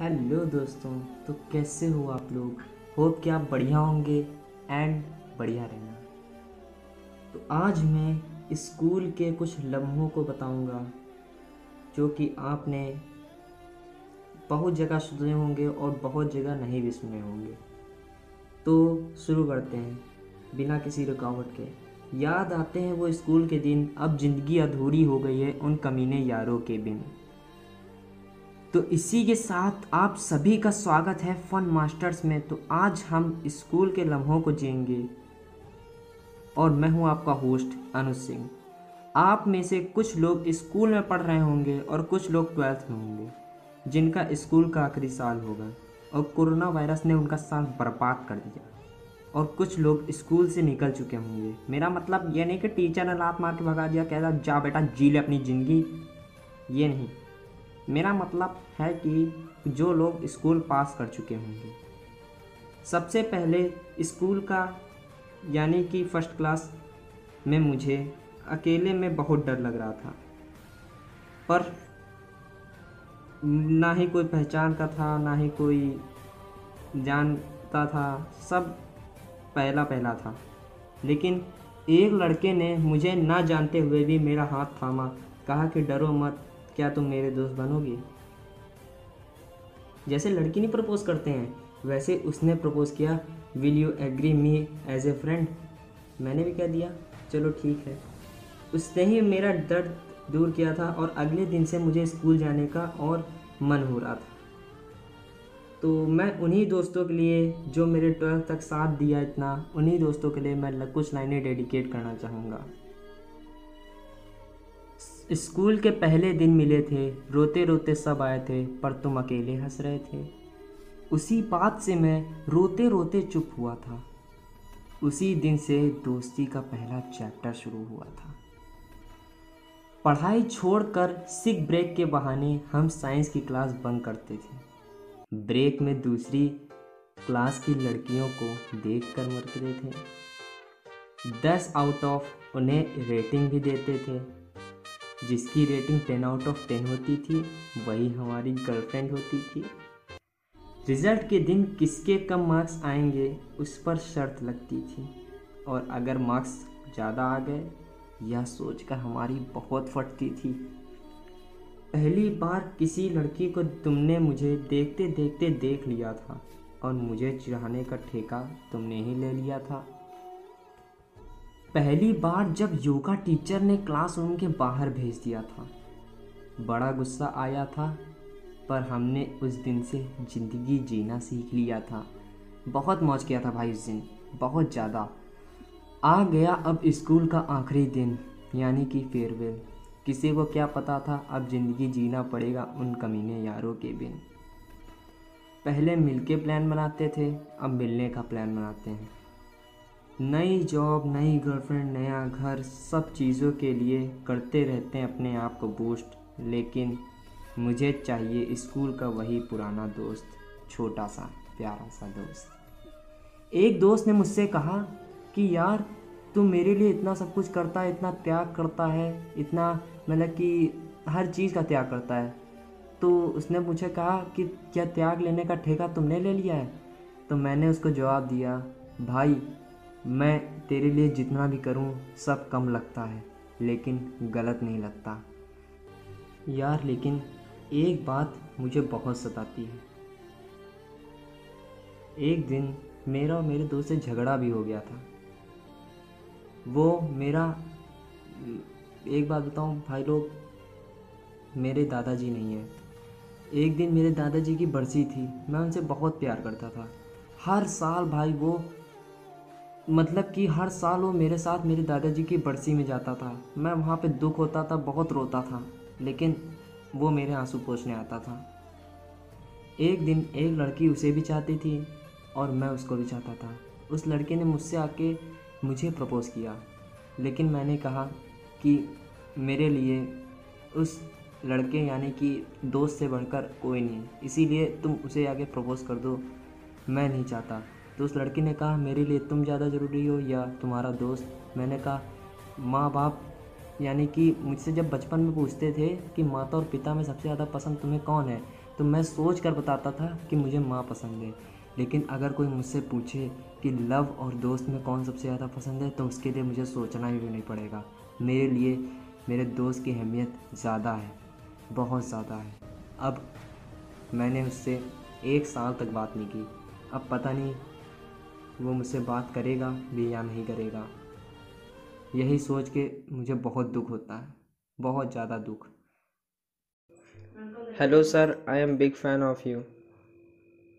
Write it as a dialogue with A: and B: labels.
A: Hello दोस्तों तो कैसे हो आप लोग? होप कि आप बढ़िया होंगे एंड बढ़िया रहना। तो आज मैं स्कूल के कुछ लम्हों को बताऊँगा, जो कि आपने बहुत जगह सुने होंगे और बहुत जगह नहीं भी सुने होंगे। तो शुरू करते हैं, बिना किसी रुकावट के। याद आते हैं वो स्कूल के दिन, अब ज़िंदगी अधूरी हो गई है उन कमीने यारों के बिन। तो इसी के साथ आप सभी का स्वागत है फन मास्टर्स में। तो आज हम स्कूल के लम्हों को जिएँगे। और मैं हूँ आपका होस्ट अनुज सिंह। आप में से कुछ लोग स्कूल में पढ़ रहे होंगे और कुछ लोग ट्वेल्थ में होंगे, जिनका स्कूल का आखिरी साल होगा। और कोरोना वायरस ने उनका साल बर्बाद कर दिया। और कुछ लोग स्कूल से निकल चुके होंगे। मेरा मतलब ये नहीं कि टीचर ने लात मार के भगा दिया कहता जा बेटा, जी ले अपनी ज़िंदगी। ये नहीं। मेरा मतलब है कि जो लोग स्कूल पास कर चुके होंगे। सबसे पहले स्कूल का, यानी कि फ़र्स्ट क्लास में मुझे अकेले में बहुत डर लग रहा था। पर ना ही कोई पहचान का था, ना ही कोई जानता था, सब पहला पहला था। लेकिन एक लड़के ने मुझे ना जानते हुए भी मेरा हाथ थामा, कहा कि डरो मत क्या तुम मेरे दोस्त बनोगे? जैसे लड़की नहीं प्रपोज करते हैं, वैसे उसने प्रपोज किया will you agree me as a friend मैंने भी कह दिया, चलो ठीक है। उसने ही मेरा दर्द दूर किया था और अगले दिन से मुझे स्कूल जाने का और मन हो रहा था। तो मैं उन्हीं दोस्तों के लिए जो मेरे ट्वेल्थ तक साथ दिया इतना, उन्हीं दोस्तों के लिए मैं कुछ लाइनें डेडिकेट करना चाहूँगा। स्कूल के पहले दिन मिले थे रोते रोते सब आए थे, पर तुम अकेले हंस रहे थे। उसी बात से मैं रोते रोते चुप हुआ था। उसी दिन से दोस्ती का पहला चैप्टर शुरू हुआ था। पढ़ाई छोड़कर सिक ब्रेक के बहाने हम साइंस की क्लास बंक करते थे। ब्रेक में दूसरी क्लास की लड़कियों को देख कर मरते थे। दस आउट ऑफ़ उन्हें रेटिंग भी देते थे। जिसकी rating ten out of ten होती थी, वही हमारी गर्लफ्रेंड होती थी। रिज़ल्ट के दिन किसके कम मार्क्स आएँगे, उस पर शर्त लगती थी। और अगर मार्क्स ज़्यादा आ गए, यह सोचकर हमारी बहुत फटती थी। पहली बार किसी लड़की को तुमने मुझे देखते देखते देख लिया था, और मुझे चिढ़ाने का ठेका तुमने ही ले लिया था। पहली बार जब योगा टीचर ने क्लासरूम के बाहर भेज दिया था। बड़ा गुस्सा आया था, पर हमने उस दिन से ज़िंदगी जीना सीख लिया था। बहुत मौज किया था भाई उस दिन, बहुत ज़्यादा। आ गया अब स्कूल का आखिरी दिन, यानी कि फेयरवेल। किसी को क्या पता था, अब ज़िंदगी जीना पड़ेगा उन कमीने यारों के बिन। पहले मिलके प्लान बनाते थे, अब मिलने का प्लान बनाते हैं। नई जॉब नई गर्लफ्रेंड नया घर, सब चीज़ों के लिए करते रहते हैं, अपने आप को बूस्ट लेकिन मुझे चाहिए स्कूल का वही पुराना दोस्त, छोटा सा, प्यारा सा दोस्त। एक दोस्त ने मुझसे कहा कि, यार, तू मेरे लिए इतना सब कुछ करता है, इतना त्याग करता है, इतना मतलब कि हर चीज़ का त्याग करता है। तो उसने मुझे कहा कि, क्या त्याग लेने का ठेका तुमने ले लिया है? तो मैंने उसको जवाब दिया, भाई मैं तेरे लिए जितना भी करूँ, सब कम लगता है, लेकिन गलत नहीं लगता। यार, लेकिन एक बात मुझे बहुत सताती है। एक दिन मेरा और मेरे दोस्त से झगड़ा भी हो गया था। वो मेरा, एक बात बताऊँ, भाई लोग, मेरे दादाजी नहीं है। एक दिन मेरे दादाजी की बरसी थी, मैं उनसे बहुत प्यार करता था। हर साल भाई वो मतलब कि हर साल वो मेरे साथ मेरे दादाजी की बरसी में जाता था। मैं वहाँ पे दुख होता था, बहुत रोता था, लेकिन वो मेरे आँसू पोछने आता था। एक दिन एक लड़की उसे भी चाहती थी और मैं उसको भी चाहता था। उस लड़के ने मुझसे आके मुझे प्रपोज़ किया, लेकिन मैंने कहा कि मेरे लिए उस लड़के यानी कि दोस्त से बढ़कर कोई नहीं, इसीलिए तुम उसे आगे प्रपोज़ कर दो, मैं नहीं चाहता। तो उस लड़की ने कहा, मेरे लिए तुम ज़्यादा ज़रूरी हो या तुम्हारा दोस्त? मैंने कहा माँ बाप यानी कि मुझसे जब बचपन में पूछते थे कि माता और पिता में सबसे ज़्यादा पसंद तुम्हें कौन है तो मैं सोच कर बताता था कि मुझे माँ पसंद है। लेकिन अगर कोई मुझसे पूछे कि लव और दोस्त में कौन सबसे ज़्यादा पसंद है तो उसके लिए मुझे सोचना ही नहीं पड़ेगा। मेरे लिए मेरे दोस्त की अहमियत ज़्यादा है, बहुत ज़्यादा है। अब मैंने उससे एक साल तक बात नहीं की। अब पता नहीं वो मुझसे बात करेगा भी या नहीं करेगा। यही सोच के मुझे बहुत दुख होता है, बहुत ज़्यादा दुख।
B: Hello sir I am big fan of you.